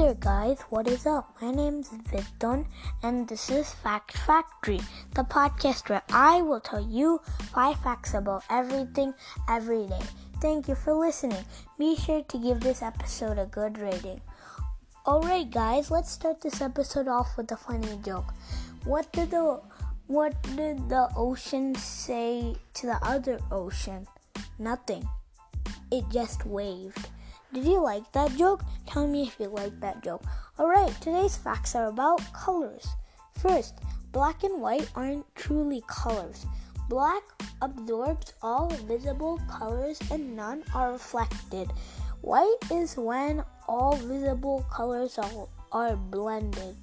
there, guys. What is up? My name's Vidun, and this is Fact Factory, the podcast where I will tell you five facts about everything every day. Thank you for listening. Be sure to give this episode a good rating. Alright, guys, let's start this episode off with a funny joke. What did the what did the ocean say to the other ocean? Nothing. It just waved. Did you like that joke? Tell me if you like that joke. Alright, today's facts are about colors. First, black and white aren't truly colors. Black absorbs all visible colors and none are reflected. White is when all visible colors are, are blended.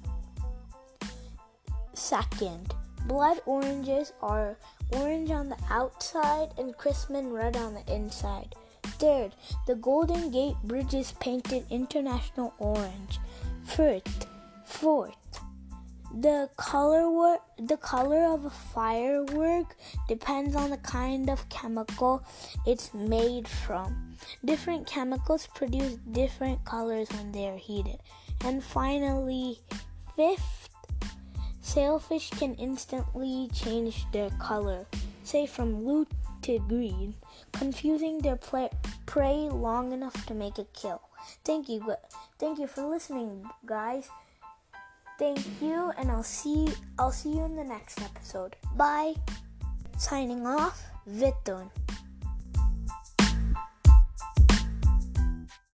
Second, blood oranges are orange on the outside and Christmas red on the inside. Third, the Golden Gate Bridge is painted international orange. Fourth, fourth, the color the color of a firework depends on the kind of chemical it's made from. Different chemicals produce different colors when they are heated. And finally, fifth, sailfish can instantly change their color, say from blue to green, confusing their prey long enough to make a kill. Thank you, thank you for listening, guys. Thank you, and I'll see I'll see you in the next episode. Bye. Signing off, Vidun.